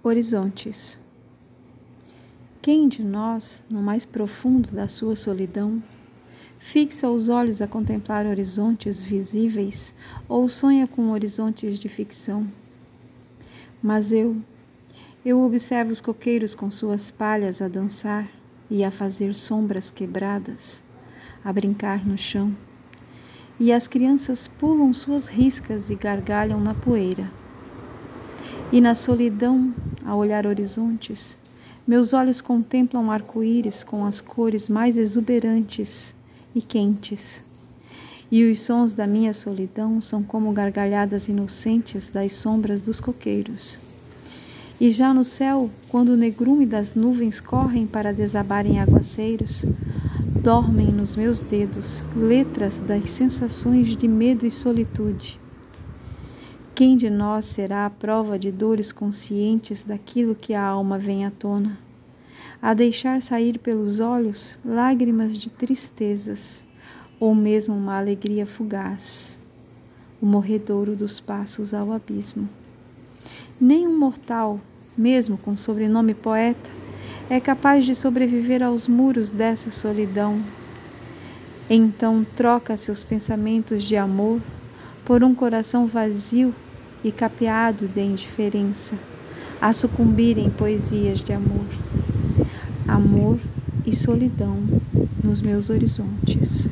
Horizontes. Quem de nós, no mais profundo da sua solidão, fixa os olhos a contemplar horizontes visíveis ou sonha com horizontes de ficção? Mas eu, eu observo os coqueiros com suas palhas a dançar e a fazer sombras quebradas, a brincar no chão. E as crianças pulam suas riscas e gargalham na poeira. E na solidão, a olhar horizontes, meus olhos contemplam arco-íris com as cores mais exuberantes e quentes. E os sons da minha solidão são como gargalhadas inocentes das sombras dos coqueiros. E já no céu, quando o negrume das nuvens correm para desabar em aguaceiros, dormem nos meus dedos letras das sensações de medo e solitude quem de nós será a prova de dores conscientes daquilo que a alma vem à tona? A deixar sair pelos olhos lágrimas de tristezas, ou mesmo uma alegria fugaz, o morredouro dos passos ao abismo. Nenhum mortal, mesmo com sobrenome poeta, é capaz de sobreviver aos muros dessa solidão. Então troca seus pensamentos de amor por um coração vazio e capeado de indiferença, a sucumbir em poesias de amor. Amor e solidão nos meus horizontes.